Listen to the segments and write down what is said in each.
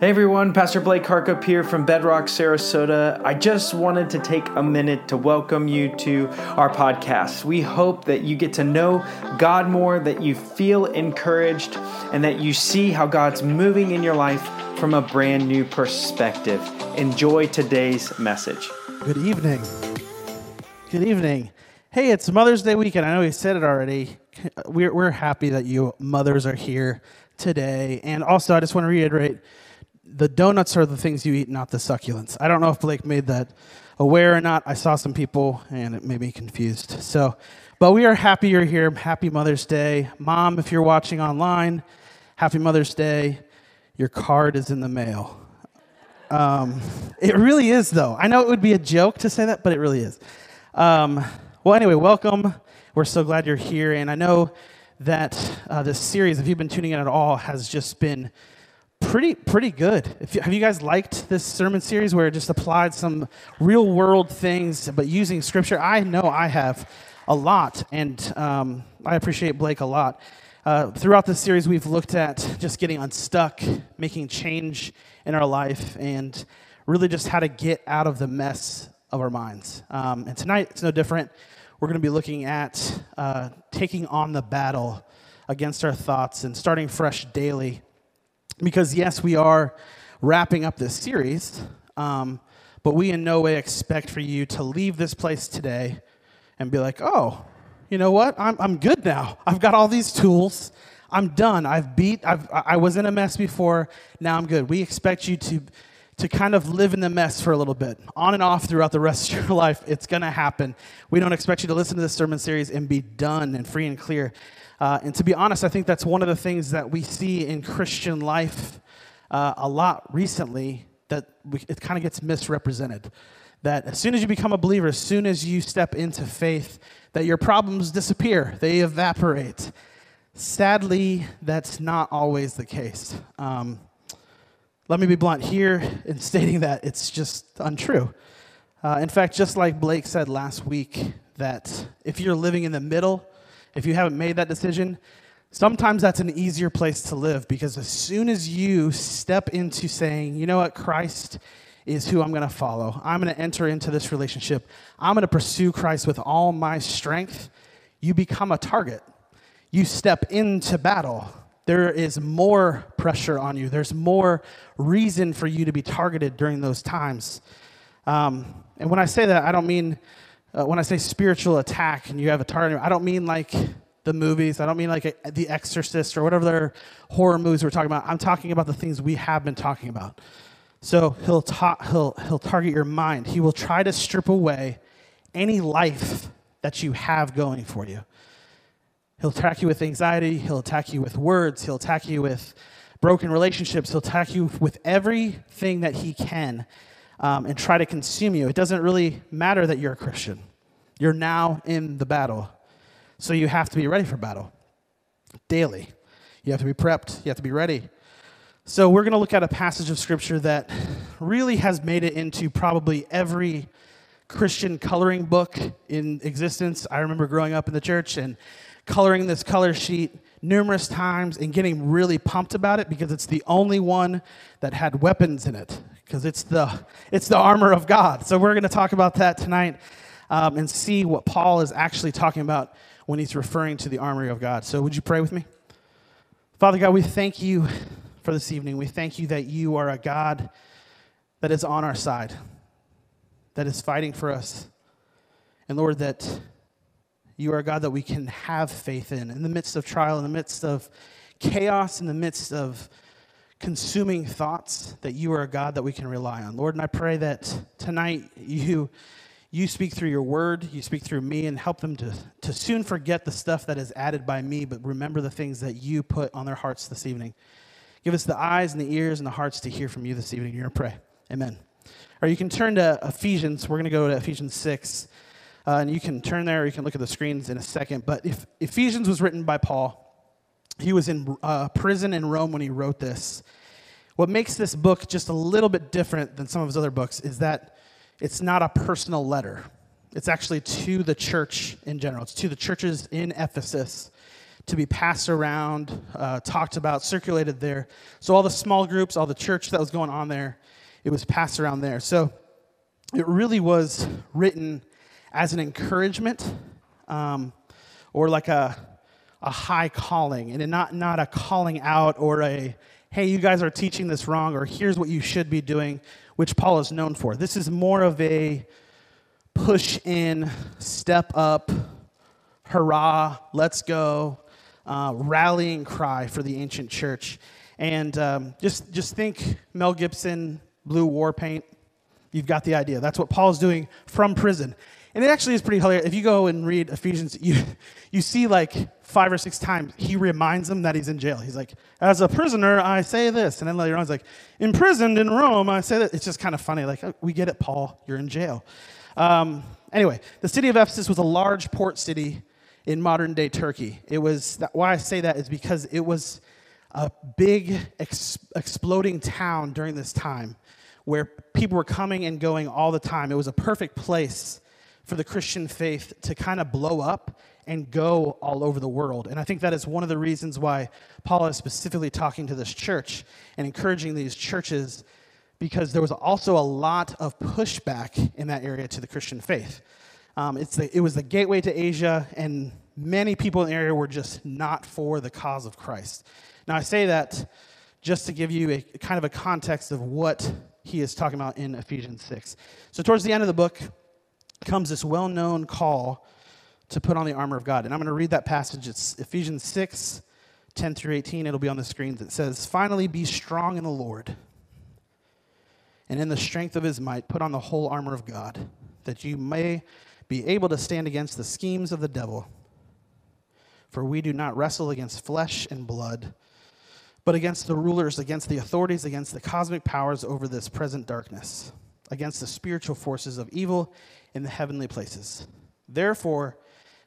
Hey everyone, Pastor Blake Harkup here from Bedrock, Sarasota. I just wanted to take a minute to welcome you to our podcast. We hope that you get to know God more, that you feel encouraged, and that you see how God's moving in your life from a brand new perspective. Enjoy today's message. Good evening. Good evening. Hey, it's Mother's Day weekend. I know we said it already. We're, we're happy that you mothers are here today. And also, I just want to reiterate the donuts are the things you eat, not the succulents. I don't know if Blake made that aware or not. I saw some people and it made me confused. So, but we are happy you're here. Happy Mother's Day. Mom, if you're watching online, happy Mother's Day. Your card is in the mail. Um, it really is, though. I know it would be a joke to say that, but it really is. Um, well, anyway, welcome. We're so glad you're here. And I know that uh, this series, if you've been tuning in at all, has just been pretty pretty good. You, have you guys liked this sermon series where it just applied some real world things, but using scripture? I know I have a lot, and um, I appreciate Blake a lot. Uh, throughout this series, we've looked at just getting unstuck, making change in our life, and really just how to get out of the mess of our minds. Um, and tonight, it's no different. We're going to be looking at uh, taking on the battle against our thoughts and starting fresh daily because, yes, we are wrapping up this series, um, but we in no way expect for you to leave this place today and be like, oh, you know what? I'm, I'm good now. I've got all these tools. I'm done. I've beat, I've, I was in a mess before. Now I'm good. We expect you to, to kind of live in the mess for a little bit, on and off throughout the rest of your life. It's going to happen. We don't expect you to listen to this sermon series and be done and free and clear. Uh, and to be honest, I think that's one of the things that we see in Christian life uh, a lot recently that we, it kind of gets misrepresented. That as soon as you become a believer, as soon as you step into faith, that your problems disappear, they evaporate. Sadly, that's not always the case. Um, let me be blunt here in stating that it's just untrue. Uh, in fact, just like Blake said last week, that if you're living in the middle if you haven't made that decision, sometimes that's an easier place to live because as soon as you step into saying, you know what, Christ is who I'm going to follow, I'm going to enter into this relationship, I'm going to pursue Christ with all my strength, you become a target. You step into battle. There is more pressure on you, there's more reason for you to be targeted during those times. Um, and when I say that, I don't mean uh, when I say spiritual attack and you have a target, I don't mean like the movies. I don't mean like a, The Exorcist or whatever their horror movies we're talking about. I'm talking about the things we have been talking about. So he'll, ta- he'll, he'll target your mind. He will try to strip away any life that you have going for you. He'll attack you with anxiety. He'll attack you with words. He'll attack you with broken relationships. He'll attack you with everything that he can um, and try to consume you. It doesn't really matter that you're a Christian. You're now in the battle. So you have to be ready for battle daily. You have to be prepped, you have to be ready. So we're going to look at a passage of scripture that really has made it into probably every Christian coloring book in existence. I remember growing up in the church and coloring this color sheet numerous times and getting really pumped about it because it's the only one that had weapons in it because it's the it's the armor of God. So we're going to talk about that tonight um, and see what Paul is actually talking about when he's referring to the armor of God. So would you pray with me? Father God, we thank you for this evening. We thank you that you are a God that is on our side, that is fighting for us. And Lord, that you are a God that we can have faith in in the midst of trial, in the midst of chaos, in the midst of consuming thoughts, that you are a God that we can rely on. Lord, and I pray that tonight you you speak through your word, you speak through me, and help them to, to soon forget the stuff that is added by me, but remember the things that you put on their hearts this evening. Give us the eyes and the ears and the hearts to hear from you this evening. You're pray. Amen. Or you can turn to Ephesians. We're going to go to Ephesians 6. Uh, and you can turn there, you can look at the screens in a second. But if Ephesians was written by Paul, he was in uh, prison in Rome when he wrote this. What makes this book just a little bit different than some of his other books is that it's not a personal letter. It's actually to the church in general. It's to the churches in Ephesus, to be passed around, uh, talked about, circulated there. So all the small groups, all the church that was going on there, it was passed around there. So it really was written as an encouragement um, or like a, a high calling, and not, not a calling out or a, hey, you guys are teaching this wrong, or here's what you should be doing, which Paul is known for. This is more of a push in, step up, hurrah, let's go, uh, rallying cry for the ancient church. And um, just, just think Mel Gibson, blue war paint. You've got the idea. That's what Paul's doing from prison. And it actually is pretty hilarious. If you go and read Ephesians, you, you see like five or six times he reminds them that he's in jail. He's like, as a prisoner, I say this. And then later on, he's like, imprisoned in Rome, I say that. It's just kind of funny. Like, oh, we get it, Paul, you're in jail. Um, anyway, the city of Ephesus was a large port city in modern day Turkey. It was, that, why I say that is because it was a big ex- exploding town during this time where people were coming and going all the time. It was a perfect place for the Christian faith to kind of blow up and go all over the world. And I think that is one of the reasons why Paul is specifically talking to this church and encouraging these churches because there was also a lot of pushback in that area to the Christian faith. Um, it's the, it was the gateway to Asia, and many people in the area were just not for the cause of Christ. Now, I say that just to give you a kind of a context of what he is talking about in Ephesians 6. So, towards the end of the book, comes this well known call to put on the armor of God. And I'm going to read that passage. It's Ephesians 6 10 through 18. It'll be on the screens. It says, Finally, be strong in the Lord, and in the strength of his might, put on the whole armor of God, that you may be able to stand against the schemes of the devil. For we do not wrestle against flesh and blood, but against the rulers, against the authorities, against the cosmic powers over this present darkness, against the spiritual forces of evil in the heavenly places. Therefore,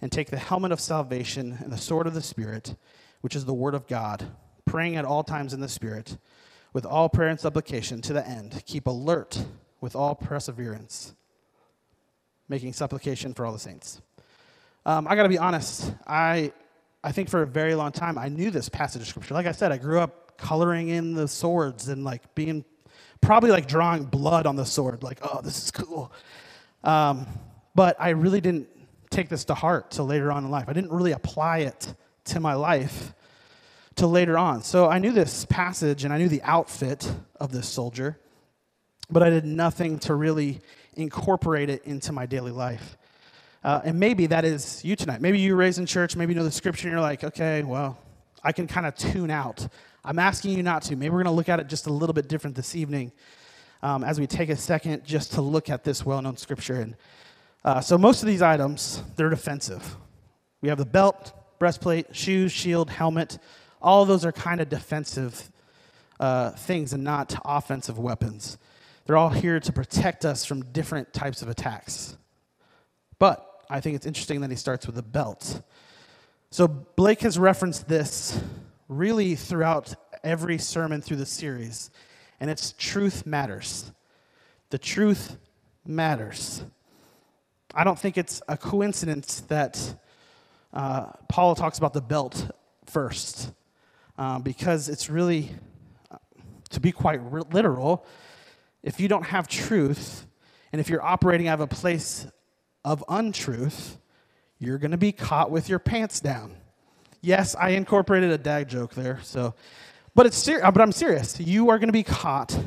and take the helmet of salvation and the sword of the Spirit, which is the Word of God, praying at all times in the Spirit, with all prayer and supplication to the end. Keep alert with all perseverance, making supplication for all the saints. Um, I got to be honest, I, I think for a very long time I knew this passage of Scripture. Like I said, I grew up coloring in the swords and like being probably like drawing blood on the sword, like, oh, this is cool. Um, but I really didn't take this to heart till later on in life. I didn't really apply it to my life till later on. So I knew this passage and I knew the outfit of this soldier, but I did nothing to really incorporate it into my daily life. Uh, and maybe that is you tonight. Maybe you were raised in church, maybe you know the scripture, and you're like, okay, well, I can kind of tune out. I'm asking you not to. Maybe we're going to look at it just a little bit different this evening um, as we take a second just to look at this well known scripture. And uh, so most of these items, they're defensive. We have the belt, breastplate, shoes, shield, helmet. All of those are kind of defensive uh, things and not offensive weapons. They're all here to protect us from different types of attacks. But I think it's interesting that he starts with the belt. So Blake has referenced this really throughout every sermon through the series, and it's truth matters. The truth matters. I don't think it's a coincidence that uh, Paul talks about the belt first, uh, because it's really, uh, to be quite literal, if you don't have truth, and if you're operating out of a place of untruth, you're going to be caught with your pants down. Yes, I incorporated a dad joke there, so, but it's ser- but I'm serious. You are going to be caught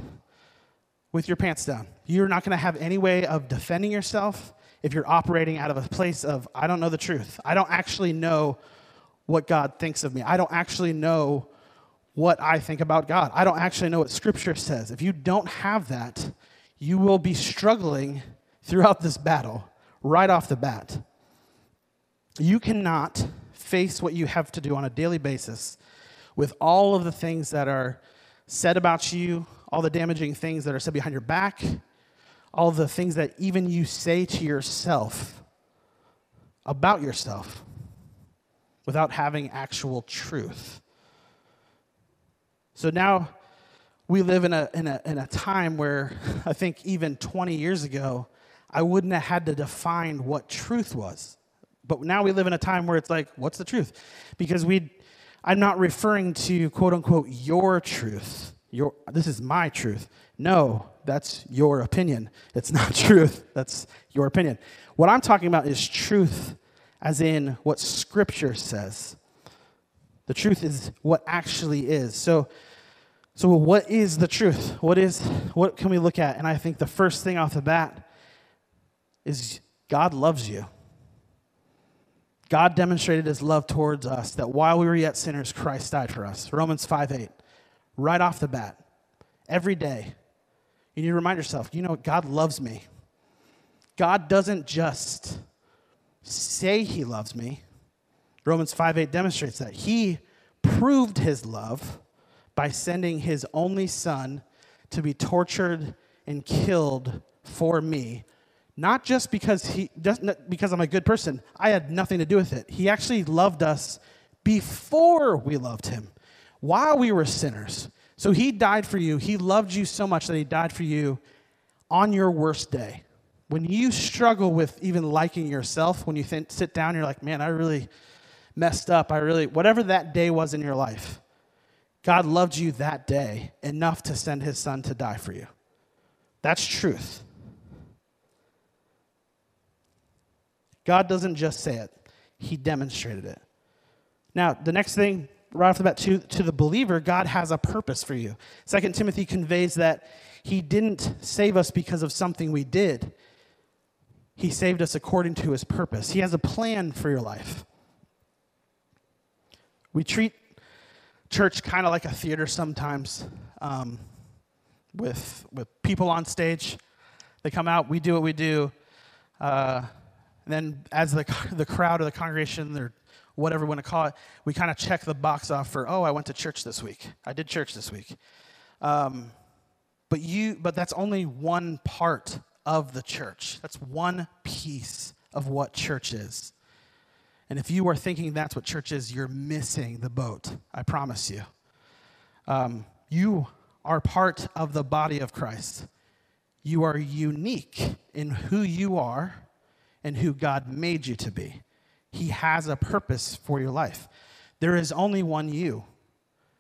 with your pants down. You're not going to have any way of defending yourself if you're operating out of a place of, I don't know the truth. I don't actually know what God thinks of me. I don't actually know what I think about God. I don't actually know what Scripture says. If you don't have that, you will be struggling throughout this battle right off the bat. You cannot face what you have to do on a daily basis with all of the things that are said about you, all the damaging things that are said behind your back, all the things that even you say to yourself about yourself without having actual truth. So now we live in a, in a, in a time where I think even 20 years ago, I wouldn't have had to define what truth was. But now we live in a time where it's like, what's the truth? Because we, I'm not referring to quote unquote your truth. Your, this is my truth. No, that's your opinion. It's not truth. That's your opinion. What I'm talking about is truth, as in what Scripture says. The truth is what actually is. So, so what is the truth? What is what can we look at? And I think the first thing off the bat is God loves you. God demonstrated his love towards us that while we were yet sinners, Christ died for us. Romans 5 8. Right off the bat. Every day. You need to remind yourself, you know, God loves me. God doesn't just say he loves me. Romans 5 8 demonstrates that. He proved his love by sending his only son to be tortured and killed for me not just because he just because I'm a good person. I had nothing to do with it. He actually loved us before we loved him, while we were sinners. So he died for you. He loved you so much that he died for you on your worst day. When you struggle with even liking yourself, when you think, sit down, you're like, man, I really messed up. I really, whatever that day was in your life, God loved you that day enough to send his son to die for you. That's truth. God doesn't just say it, He demonstrated it. Now, the next thing, right off the bat, to, to the believer, God has a purpose for you. Second Timothy conveys that He didn't save us because of something we did, He saved us according to His purpose. He has a plan for your life. We treat church kind of like a theater sometimes um, with, with people on stage. They come out, we do what we do. Uh, and then as the, the crowd or the congregation or whatever we want to call it, we kind of check the box off for, oh, I went to church this week. I did church this week. Um, but you, but that's only one part of the church. That's one piece of what church is. And if you are thinking that's what church is, you're missing the boat. I promise you. Um, you are part of the body of Christ. You are unique in who you are and who God made you to be. He has a purpose for your life. There is only one you.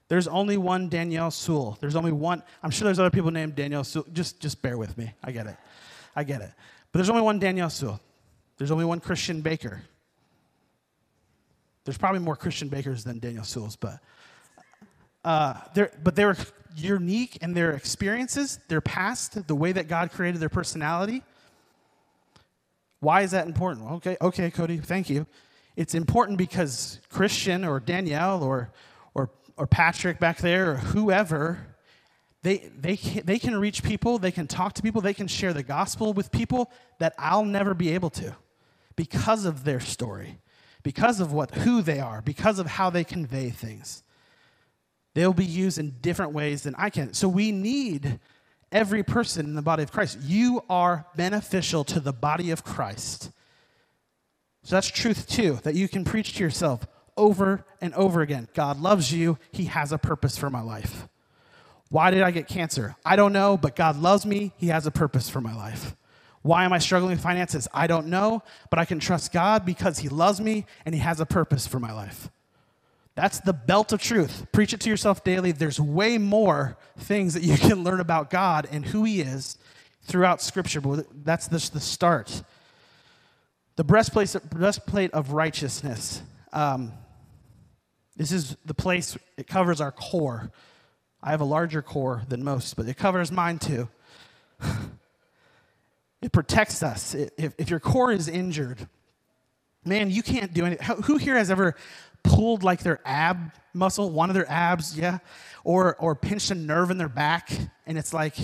There's only one Danielle Sewell. There's only one. I'm sure there's other people named Danielle Sewell. Just, just bear with me. I get it. I get it. But there's only one Danielle Sewell. There's only one Christian Baker. There's probably more Christian Bakers than Danielle Sewells, but uh, they're, but they're unique in their experiences, their past, the way that God created their personality. Why is that important? Okay, okay, Cody, thank you. It's important because Christian or Danielle or, or, or Patrick back there or whoever, they, they, can, they can reach people, they can talk to people, they can share the gospel with people that I'll never be able to because of their story, because of what, who they are, because of how they convey things. They'll be used in different ways than I can. So we need every person in the body of Christ. You are beneficial to the body of Christ. So that's truth too, that you can preach to yourself over and over again. God loves you, He has a purpose for my life. Why did I get cancer? I don't know, but God loves me, He has a purpose for my life. Why am I struggling with finances? I don't know, but I can trust God because He loves me and He has a purpose for my life. That's the belt of truth. Preach it to yourself daily. There's way more things that you can learn about God and who He is throughout Scripture, but that's just the start. The breastplate, breastplate of righteousness. Um, this is the place, it covers our core. I have a larger core than most, but it covers mine too. it protects us. If, if your core is injured, man, you can't do anything. Who here has ever pulled like their ab muscle, one of their abs, yeah, or or pinched a nerve in their back, and it's like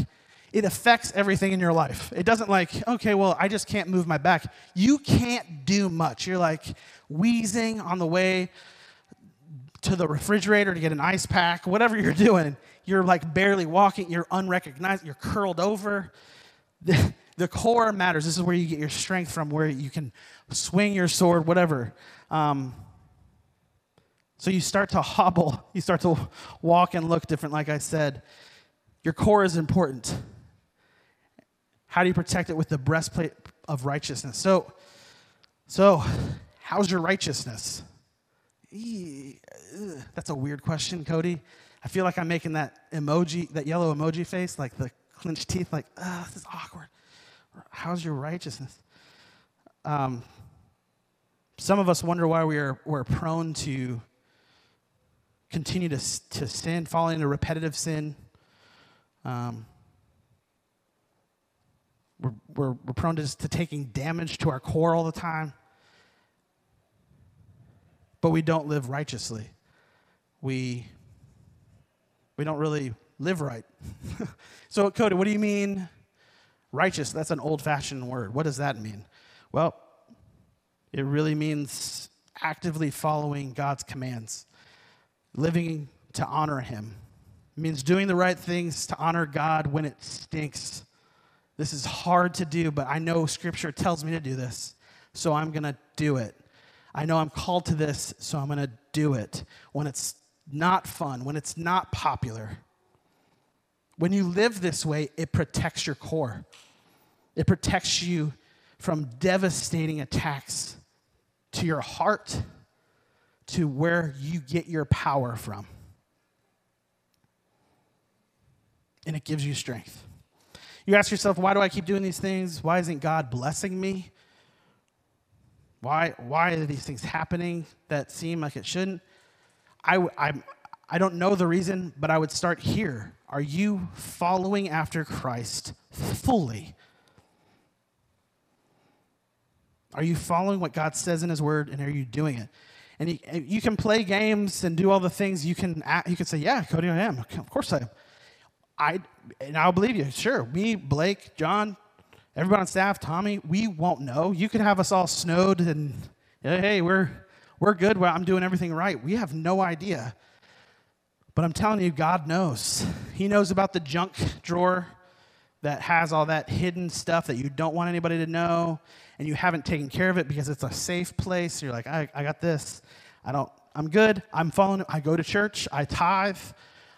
it affects everything in your life. It doesn't like, okay, well, I just can't move my back. You can't do much. You're like wheezing on the way, to the refrigerator to get an ice pack, whatever you're doing, you're like barely walking, you're unrecognized, you're curled over. The, the core matters. This is where you get your strength from, where you can swing your sword, whatever. Um, so you start to hobble, you start to walk and look different, like I said. Your core is important. How do you protect it with the breastplate of righteousness? So, so how's your righteousness? That's a weird question, Cody. I feel like I'm making that emoji, that yellow emoji face, like the clenched teeth, like, ah, this is awkward. How's your righteousness? Um, some of us wonder why we are, we're prone to continue to, to sin, fall into repetitive sin. Um, we're, we're, we're prone to, to taking damage to our core all the time but we don't live righteously. We, we don't really live right. so, Cody, what do you mean righteous? That's an old fashioned word. What does that mean? Well, it really means actively following God's commands, living to honor Him. It means doing the right things to honor God when it stinks. This is hard to do, but I know Scripture tells me to do this, so I'm going to do it. I know I'm called to this, so I'm going to do it. When it's not fun, when it's not popular. When you live this way, it protects your core, it protects you from devastating attacks to your heart, to where you get your power from. And it gives you strength. You ask yourself, why do I keep doing these things? Why isn't God blessing me? Why, why are these things happening that seem like it shouldn't? I, I, I don't know the reason, but I would start here. Are you following after Christ fully? Are you following what God says in His Word, and are you doing it? And you, you can play games and do all the things. You can you can say, "Yeah, Cody, I am. Of course I am." I and I'll believe you. Sure, me, Blake, John, Everybody on staff, Tommy, we won't know. You could have us all snowed and, hey, we're, we're good. Well, I'm doing everything right. We have no idea. But I'm telling you, God knows. He knows about the junk drawer that has all that hidden stuff that you don't want anybody to know, and you haven't taken care of it because it's a safe place. You're like, I, I got this. I don't, I'm good. I'm following, I go to church. I tithe.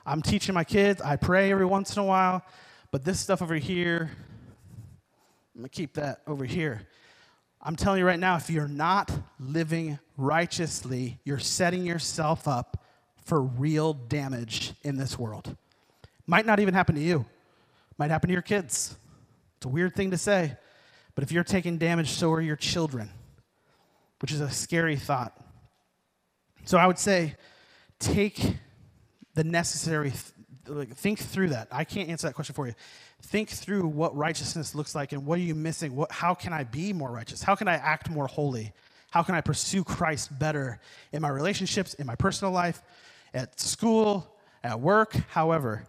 I'm teaching my kids. I pray every once in a while. But this stuff over here, I'm going to keep that over here. I'm telling you right now, if you're not living righteously, you're setting yourself up for real damage in this world. Might not even happen to you, might happen to your kids. It's a weird thing to say, but if you're taking damage, so are your children, which is a scary thought. So I would say, take the necessary, think through that. I can't answer that question for you think through what righteousness looks like and what are you missing? What, how can I be more righteous? How can I act more holy? How can I pursue Christ better in my relationships, in my personal life, at school, at work, however?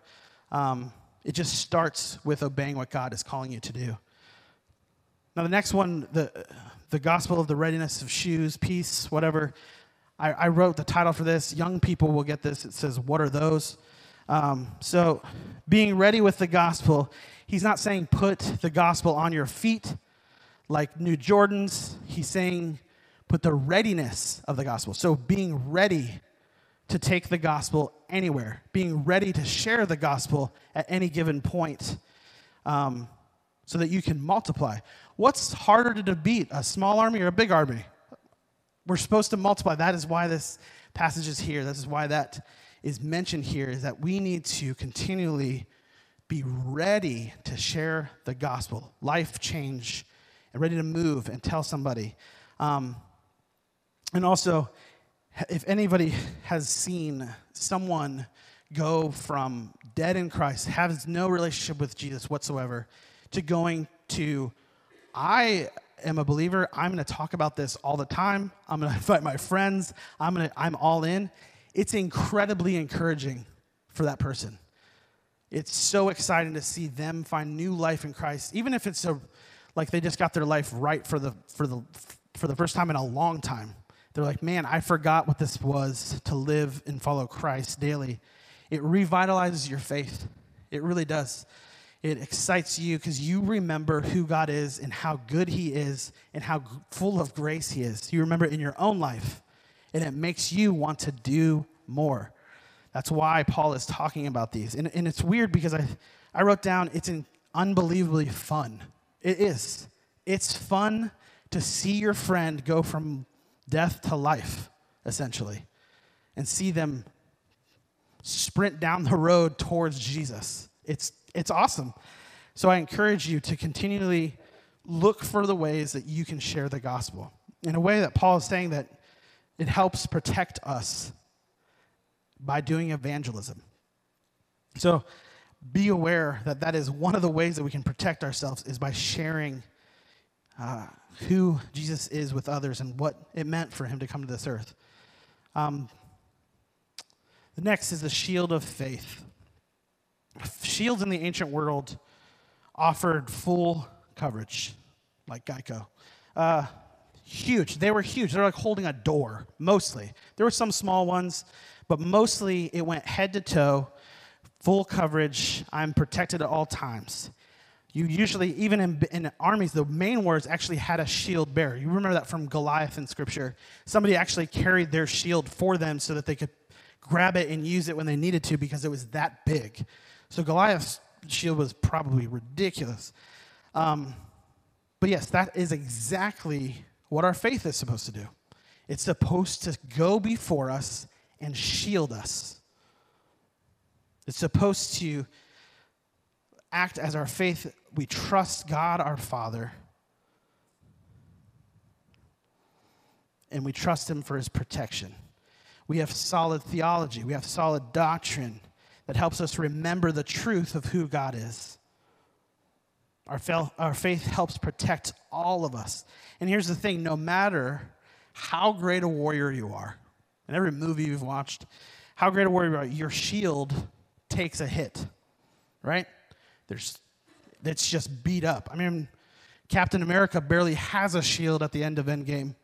Um, it just starts with obeying what God is calling you to do. Now, the next one, the, the gospel of the readiness of shoes, peace, whatever. I, I wrote the title for this. Young people will get this. It says, What are those? Um, so, being ready with the gospel, he's not saying put the gospel on your feet like new Jordans. He's saying put the readiness of the gospel. So, being ready to take the gospel anywhere, being ready to share the gospel at any given point um, so that you can multiply. What's harder to defeat, a small army or a big army? We're supposed to multiply. That is why this passage is here. This is why that is mentioned here is that we need to continually be ready to share the gospel, life change, and ready to move and tell somebody. Um, and also, if anybody has seen someone go from dead in Christ, has no relationship with Jesus whatsoever, to going to, I am a believer. I'm going to talk about this all the time. I'm going to invite my friends. I'm going to, I'm all in it's incredibly encouraging for that person. It's so exciting to see them find new life in Christ, even if it's a, like they just got their life right for the, for, the, for the first time in a long time. They're like, man, I forgot what this was to live and follow Christ daily. It revitalizes your faith. It really does. It excites you because you remember who God is and how good He is and how full of grace He is. You remember it in your own life, and it makes you want to do more. That's why Paul is talking about these. And, and it's weird because I, I wrote down it's an unbelievably fun. It is. It's fun to see your friend go from death to life, essentially, and see them sprint down the road towards Jesus. It's, it's awesome. So I encourage you to continually look for the ways that you can share the gospel in a way that Paul is saying that it helps protect us by doing evangelism. So be aware that that is one of the ways that we can protect ourselves is by sharing uh, who Jesus is with others and what it meant for him to come to this earth. Um, the next is the shield of faith. Shields in the ancient world offered full coverage, like Geico. Uh, huge. They were huge. They're like holding a door, mostly. There were some small ones, but mostly it went head to toe, full coverage. I'm protected at all times. You usually, even in, in, armies, the main wars actually had a shield bearer. You remember that from Goliath in scripture. Somebody actually carried their shield for them so that they could grab it and use it when they needed to because it was that big. So Goliath's shield was probably ridiculous. Um, but yes, that is exactly what our faith is supposed to do. It's supposed to go before us and shield us. It's supposed to act as our faith. We trust God our Father. And we trust Him for His protection. We have solid theology, we have solid doctrine that helps us remember the truth of who God is. Our, fel- our faith helps protect all of us. And here's the thing no matter how great a warrior you are, in every movie you've watched, how great a warrior you are, your shield takes a hit, right? There's, it's just beat up. I mean, Captain America barely has a shield at the end of Endgame.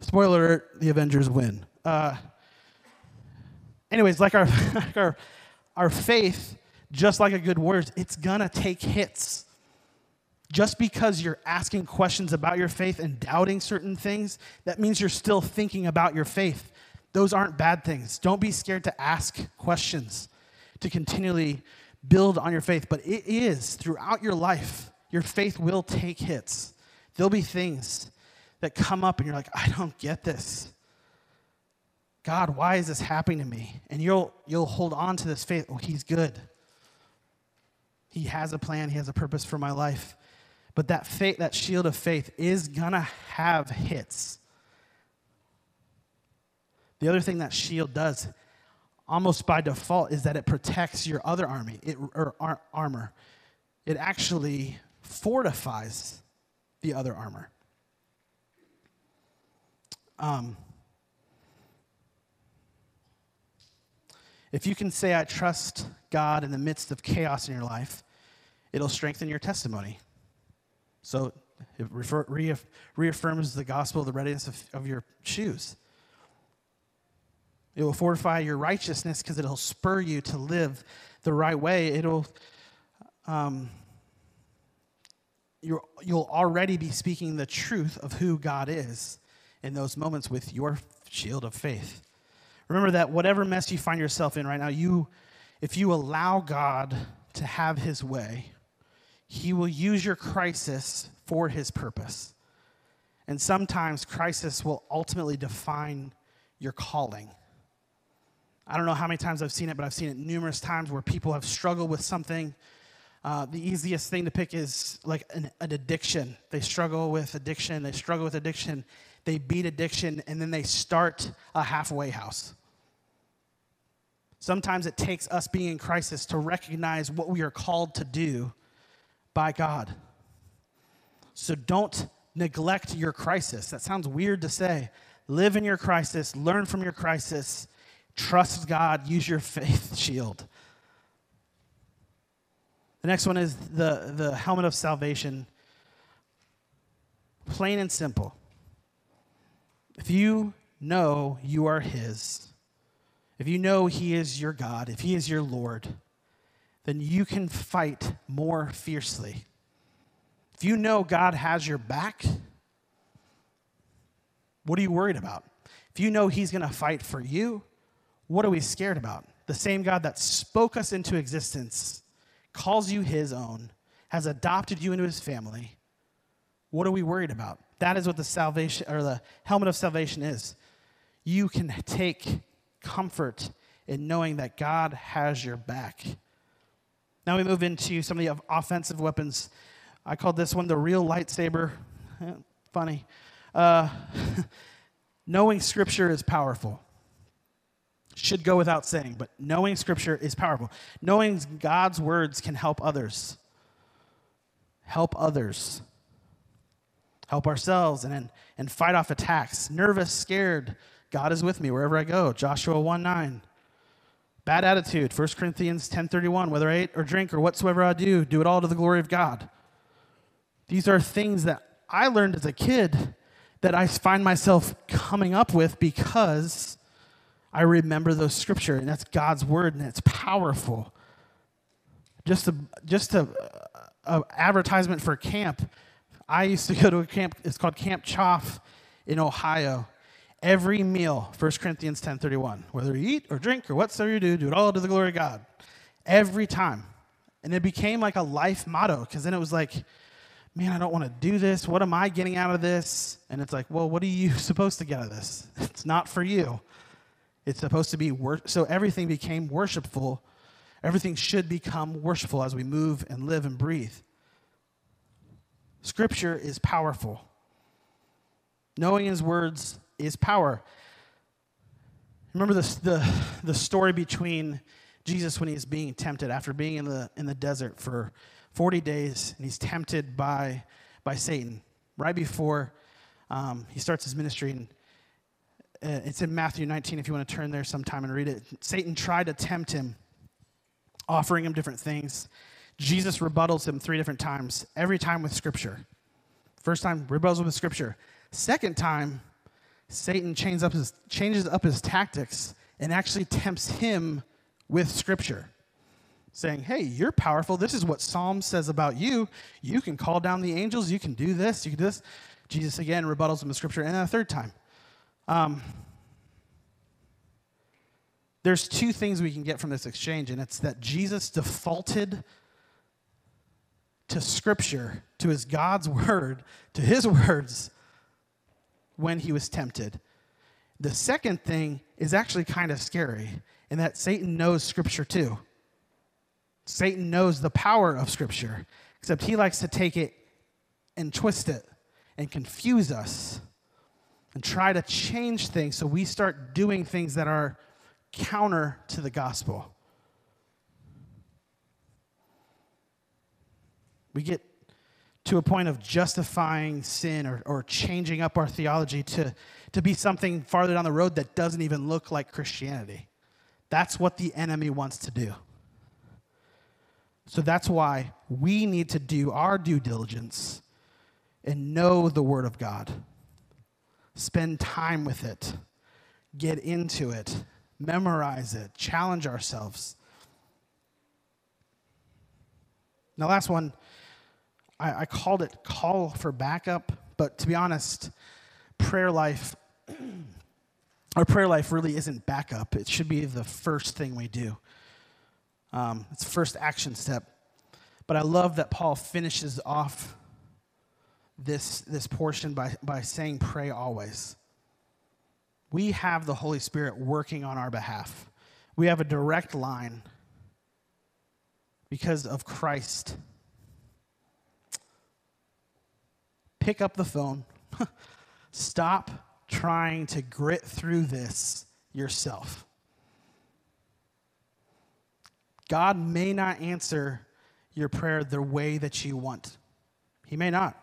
Spoiler alert, the Avengers win. Uh, anyways, like our, like our, our faith, just like a good word, it's gonna take hits. Just because you're asking questions about your faith and doubting certain things, that means you're still thinking about your faith. Those aren't bad things. Don't be scared to ask questions, to continually build on your faith. But it is throughout your life, your faith will take hits. There'll be things that come up and you're like, I don't get this. God, why is this happening to me? And you'll, you'll hold on to this faith. Oh, He's good. He has a plan, He has a purpose for my life. But that faith, that shield of faith is gonna have hits. The other thing that shield does, almost by default, is that it protects your other army it, or ar- armor. It actually fortifies the other armor. Um, if you can say, I trust God in the midst of chaos in your life, it'll strengthen your testimony. So it refer, reaff, reaffirms the gospel, the readiness of, of your shoes. It will fortify your righteousness because it'll spur you to live the right way. It'll, um, you will already be speaking the truth of who God is in those moments with your shield of faith. Remember that whatever mess you find yourself in right now, you, if you allow God to have his way, he will use your crisis for His purpose. And sometimes crisis will ultimately define your calling. I don't know how many times I've seen it, but I've seen it numerous times where people have struggled with something. Uh, the easiest thing to pick is like an, an addiction. They struggle with addiction, they struggle with addiction, they beat addiction, and then they start a halfway house. Sometimes it takes us being in crisis to recognize what we are called to do by God. So don't neglect your crisis. That sounds weird to say. Live in your crisis, learn from your crisis, trust God, use your faith shield. The next one is the, the helmet of salvation. Plain and simple. If you know you are His, if you know He is your God, if He is your Lord, then you can fight more fiercely. If you know God has your back, what are you worried about? If you know He's going to fight for you, what are we scared about? The same God that spoke us into existence, calls you His own, has adopted you into His family. What are we worried about? That is what the salvation or the helmet of salvation is. You can take comfort in knowing that God has your back. Now we move into some of the offensive weapons. I called this one the real lightsaber. Funny. Uh, knowing Scripture is powerful. Should go without saying, but knowing Scripture is powerful. Knowing God's words can help others. Help others. Help ourselves and, and fight off attacks. Nervous, scared. God is with me wherever I go. Joshua 1 9. Bad attitude, 1 Corinthians 10:31, whether I eat or drink or whatsoever I do, do it all to the glory of God. These are things that I learned as a kid that I find myself coming up with because I remember those scripture and that's God's word and it's powerful. Just a just a, a advertisement for camp. I used to go to a camp. It's called Camp Choff in Ohio. Every meal 1 corinthians 10.31 whether you eat or drink or whatsoever you do do it all to the glory of god. Every time. And it became like a life motto because then it was like man i don't want to do this. What am i getting out of this? And it's like well what are you supposed to get out of this? It's not for you. It's supposed to be wor- so everything became worshipful. Everything should become worshipful as we move and live and breathe scripture is powerful knowing his words is power. Remember the, the, the story between Jesus when he's being tempted after being in the, in the desert for 40 days and he's tempted by, by Satan right before um, he starts his ministry. And uh, it's in Matthew 19 if you want to turn there sometime and read it. Satan tried to tempt him, offering him different things. Jesus rebuttals him three different times, every time with scripture. First time, rebuttals with scripture. Second time, Satan changes up his, changes up his tactics and actually tempts him with scripture, saying, Hey, you're powerful. This is what Psalm says about you. You can call down the angels. You can do this. You can do this. Jesus again rebuttals him with scripture. And then a third time. Um, there's two things we can get from this exchange, and it's that Jesus defaulted to scripture, to his God's word, to his words, when he was tempted. The second thing is actually kind of scary, in that Satan knows Scripture too. Satan knows the power of Scripture, except he likes to take it and twist it and confuse us and try to change things so we start doing things that are counter to the gospel. We get to a point of justifying sin or, or changing up our theology to, to be something farther down the road that doesn't even look like Christianity. That's what the enemy wants to do. So that's why we need to do our due diligence and know the Word of God. Spend time with it, get into it, memorize it, challenge ourselves. Now, last one I, I called it call for backup, but to be honest, prayer life, our prayer life really isn't backup. It should be the first thing we do. Um, it's the first action step. But I love that Paul finishes off this, this portion by, by saying, pray always. We have the Holy Spirit working on our behalf. We have a direct line because of Christ pick up the phone. Stop trying to grit through this yourself. God may not answer your prayer the way that you want. He may not.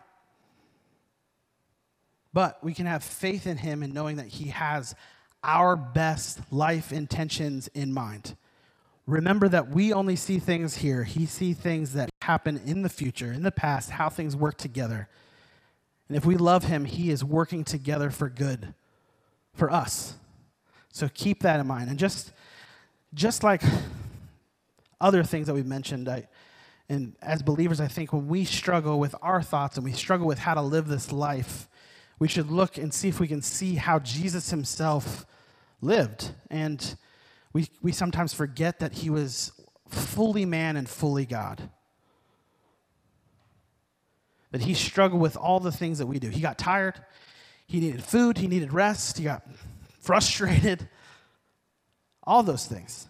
But we can have faith in Him and knowing that He has our best life intentions in mind. Remember that we only see things here. He sees things that happen in the future, in the past, how things work together. And if we love him, he is working together for good. for us. So keep that in mind. And just, just like other things that we've mentioned, I, and as believers, I think when we struggle with our thoughts and we struggle with how to live this life, we should look and see if we can see how Jesus himself lived. And we, we sometimes forget that he was fully man and fully God. That he struggled with all the things that we do. He got tired, he needed food, he needed rest, he got frustrated, all those things.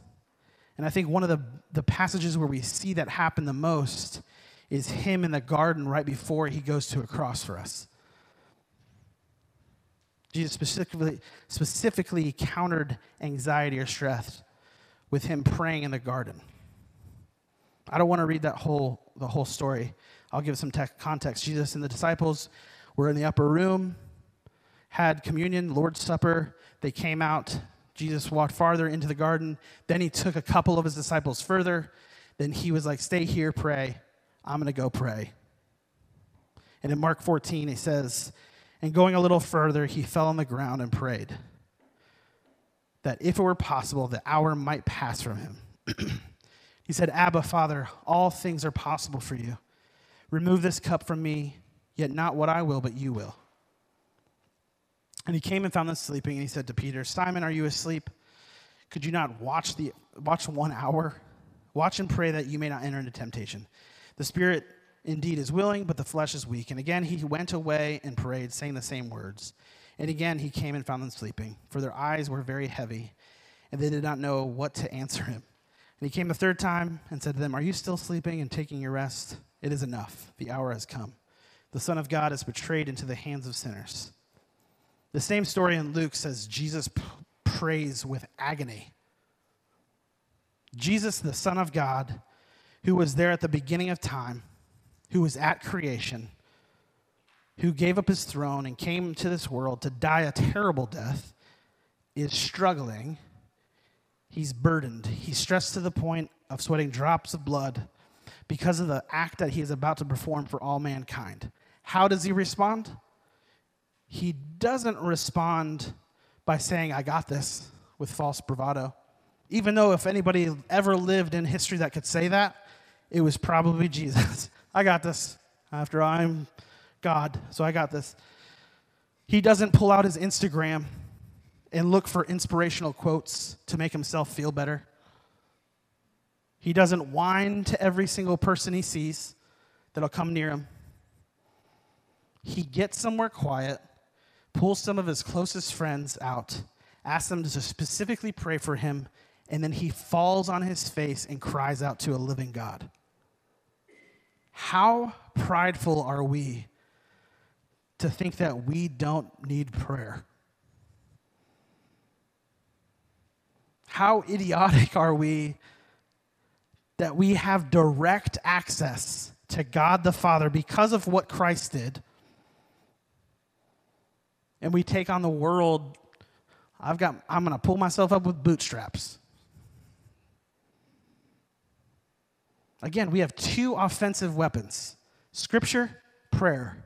And I think one of the, the passages where we see that happen the most is him in the garden right before he goes to a cross for us. Jesus specifically, specifically countered anxiety or stress with him praying in the garden. I don't want to read that whole, the whole story. I'll give some context. Jesus and the disciples were in the upper room, had communion, Lord's Supper. They came out. Jesus walked farther into the garden. Then he took a couple of his disciples further. Then he was like, Stay here, pray. I'm going to go pray. And in Mark 14, he says, and going a little further, he fell on the ground and prayed that if it were possible, the hour might pass from him. he said, Abba, Father, all things are possible for you. Remove this cup from me, yet not what I will, but you will. And he came and found them sleeping, and he said to Peter, Simon, are you asleep? Could you not watch, the, watch one hour? Watch and pray that you may not enter into temptation. The spirit indeed is willing, but the flesh is weak. And again he went away and prayed, saying the same words. And again he came and found them sleeping, for their eyes were very heavy, and they did not know what to answer him. And he came the third time and said to them, Are you still sleeping and taking your rest? It is enough. The hour has come. The Son of God is betrayed into the hands of sinners. The same story in Luke says Jesus p- prays with agony. Jesus, the Son of God, who was there at the beginning of time, who was at creation, who gave up his throne and came to this world to die a terrible death, is struggling. He's burdened. He's stressed to the point of sweating drops of blood because of the act that he is about to perform for all mankind. How does he respond? He doesn't respond by saying, I got this, with false bravado. Even though if anybody ever lived in history that could say that, it was probably Jesus. I got this. After all, I'm God, so I got this. He doesn't pull out his Instagram and look for inspirational quotes to make himself feel better. He doesn't whine to every single person he sees that'll come near him. He gets somewhere quiet, pulls some of his closest friends out, asks them to specifically pray for him, and then he falls on his face and cries out to a living God. How prideful are we to think that we don't need prayer? How idiotic are we that we have direct access to God the Father because of what Christ did? And we take on the world. I've got, I'm going to pull myself up with bootstraps. Again, we have two offensive weapons scripture, prayer.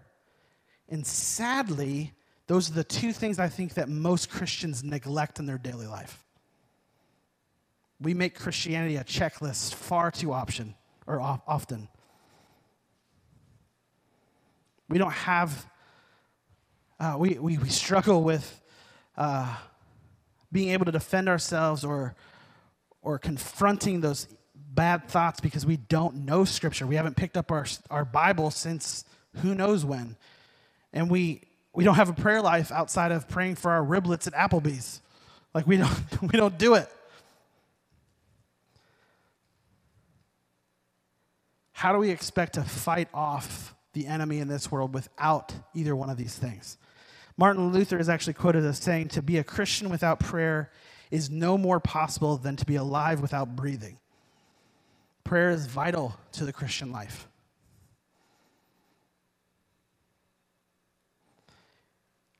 And sadly, those are the two things I think that most Christians neglect in their daily life. We make Christianity a checklist far too option or often. We don't have, uh, we, we, we struggle with uh, being able to defend ourselves or, or confronting those bad thoughts because we don't know Scripture. We haven't picked up our, our Bible since who knows when. And we, we don't have a prayer life outside of praying for our riblets at Applebee's. Like, we don't, we don't do it. How do we expect to fight off the enemy in this world without either one of these things? Martin Luther is actually quoted as saying, To be a Christian without prayer is no more possible than to be alive without breathing. Prayer is vital to the Christian life.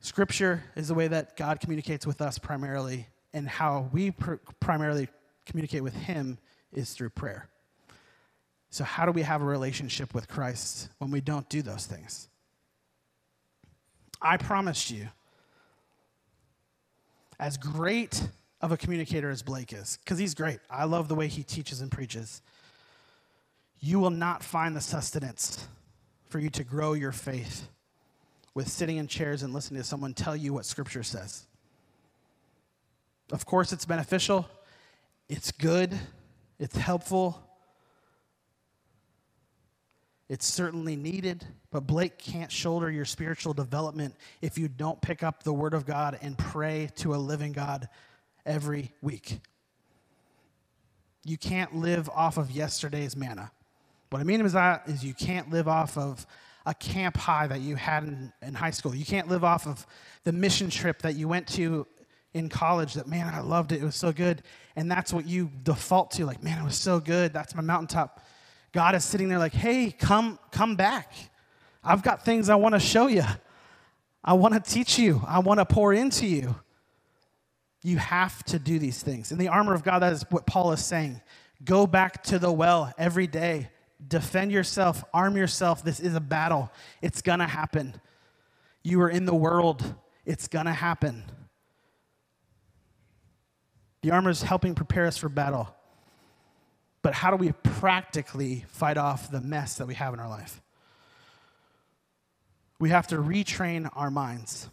Scripture is the way that God communicates with us primarily, and how we pr- primarily communicate with Him is through prayer. So, how do we have a relationship with Christ when we don't do those things? I promised you as great of a communicator as Blake is, because he's great. I love the way he teaches and preaches. You will not find the sustenance for you to grow your faith with sitting in chairs and listening to someone tell you what Scripture says. Of course, it's beneficial, it's good, it's helpful, it's certainly needed, but Blake can't shoulder your spiritual development if you don't pick up the Word of God and pray to a living God every week. You can't live off of yesterday's manna. What I mean is that is you can't live off of a camp high that you had in, in high school. You can't live off of the mission trip that you went to in college that, man, I loved it. It was so good. And that's what you default to, like, man, it was so good. That's my mountaintop. God is sitting there like, hey, come, come back. I've got things I want to show you. I want to teach you. I want to pour into you. You have to do these things. In the armor of God, that is what Paul is saying. Go back to the well every day. Defend yourself, arm yourself. This is a battle. It's going to happen. You are in the world, it's going to happen. The armor is helping prepare us for battle. But how do we practically fight off the mess that we have in our life? We have to retrain our minds.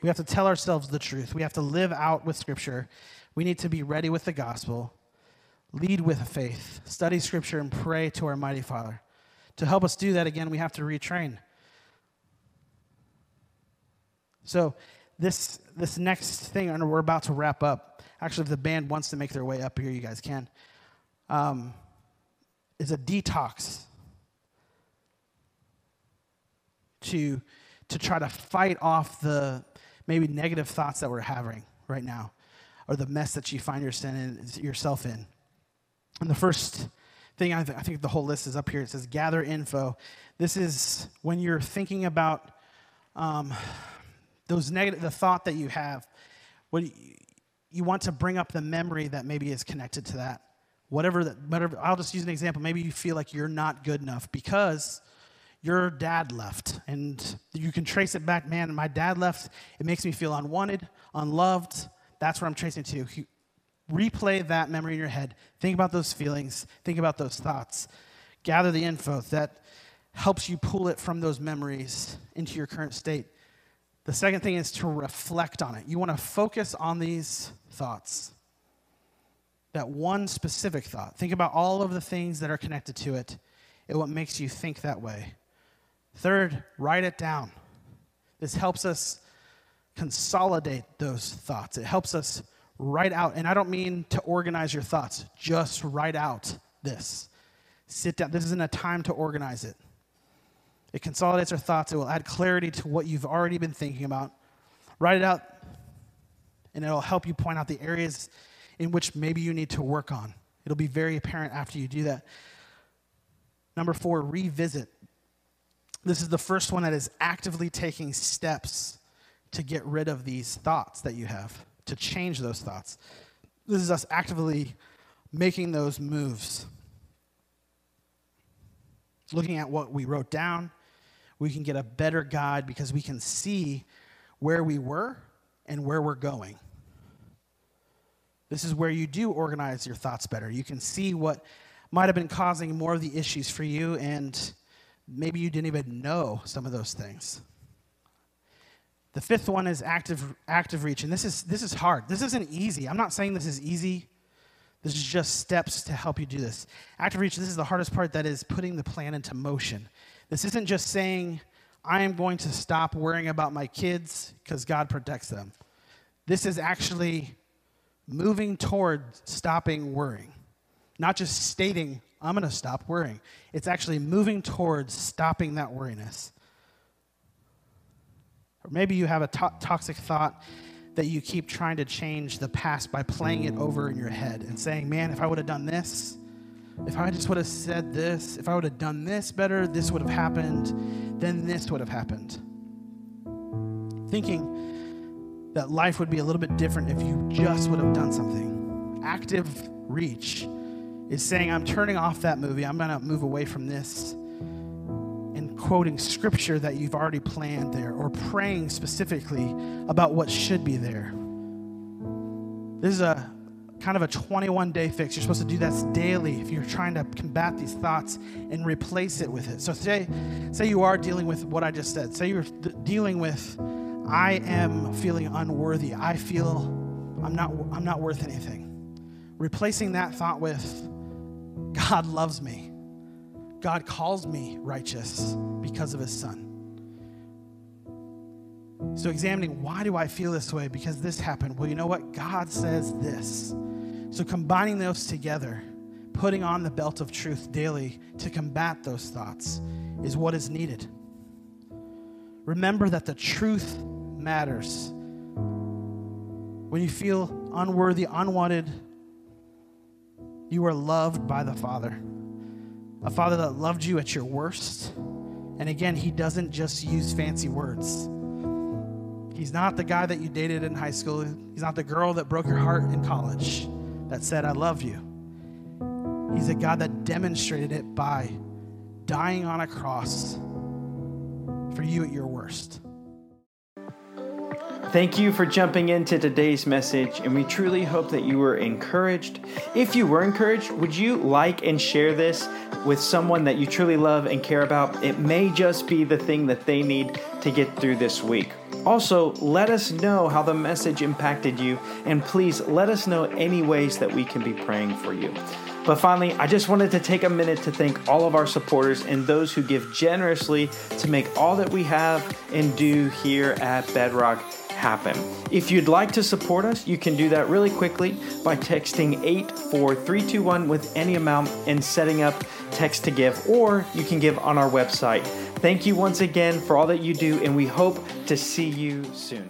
We have to tell ourselves the truth. We have to live out with Scripture. We need to be ready with the gospel, lead with faith, study Scripture, and pray to our mighty Father. To help us do that again, we have to retrain. So, this, this next thing, and we're about to wrap up. Actually, if the band wants to make their way up here, you guys can. Um, is a detox to, to try to fight off the maybe negative thoughts that we're having right now or the mess that you find yourself in. And the first thing, I, th- I think the whole list is up here. It says gather info. This is when you're thinking about um, those negative, the thought that you have, what you, you want to bring up the memory that maybe is connected to that. Whatever that, whatever, I'll just use an example. Maybe you feel like you're not good enough because your dad left. And you can trace it back, man, my dad left. It makes me feel unwanted, unloved. That's where I'm tracing to. Replay that memory in your head. Think about those feelings. Think about those thoughts. Gather the info that helps you pull it from those memories into your current state. The second thing is to reflect on it. You want to focus on these thoughts. That one specific thought. Think about all of the things that are connected to it and what makes you think that way. Third, write it down. This helps us consolidate those thoughts. It helps us write out, and I don't mean to organize your thoughts, just write out this. Sit down. This isn't a time to organize it. It consolidates our thoughts, it will add clarity to what you've already been thinking about. Write it out, and it'll help you point out the areas in which maybe you need to work on. It'll be very apparent after you do that. Number four, revisit. This is the first one that is actively taking steps to get rid of these thoughts that you have, to change those thoughts. This is us actively making those moves. Looking at what we wrote down, we can get a better guide because we can see where we were and where we're going. This is where you do organize your thoughts better. You can see what might have been causing more of the issues for you and maybe you didn't even know some of those things. The fifth one is active, active reach. And this is, this is hard. This isn't easy. I'm not saying this is easy. This is just steps to help you do this. Active reach, this is the hardest part that is putting the plan into motion. This isn't just saying, I am going to stop worrying about my kids because God protects them. This is actually moving toward stopping worrying, not just stating, I'm going to stop worrying. It's actually moving towards stopping that worriness. Or maybe you have a to- toxic thought that you keep trying to change the past by playing it over in your head and saying, man, if I would have done this, if I just would have said this, if I would have done this better, this would have happened, then this would have happened. Thinking that life would be a little bit different if you just would have done something. Active reach is saying, I'm turning off that movie. I'm going to move away from this. And quoting scripture that you've already planned there, or praying specifically about what should be there. This is a kind of a 21 day fix. You're supposed to do this daily if you're trying to combat these thoughts and replace it with it. So say, say you are dealing with what I just said. Say you're dealing with, I am feeling unworthy. I feel I'm not, I'm not worth anything. Replacing that thought with, God loves me. God calls me righteous because of his son. So, examining why do I feel this way? Because this happened. Well, you know what? God says this. So, combining those together, putting on the belt of truth daily to combat those thoughts is what is needed. Remember that the truth matters. When you feel unworthy, unwanted, you are loved by the Father. A Father that loved you at your worst. And again, He doesn't just use fancy words. He's not the guy that you dated in high school. He's not the girl that broke your heart in college that said, I love you. He's a God that demonstrated it by dying on a cross for you at your worst. Thank you for jumping into today's message, and we truly hope that you were encouraged. If you were encouraged, would you like and share this with someone that you truly love and care about? It may just be the thing that they need to get through this week. Also, let us know how the message impacted you, and please let us know any ways that we can be praying for you. But finally, I just wanted to take a minute to thank all of our supporters and those who give generously to make all that we have and do here at Bedrock happen. If you'd like to support us, you can do that really quickly by texting 84321 with any amount and setting up text to give, or you can give on our website. Thank you once again for all that you do, and we hope to see you soon.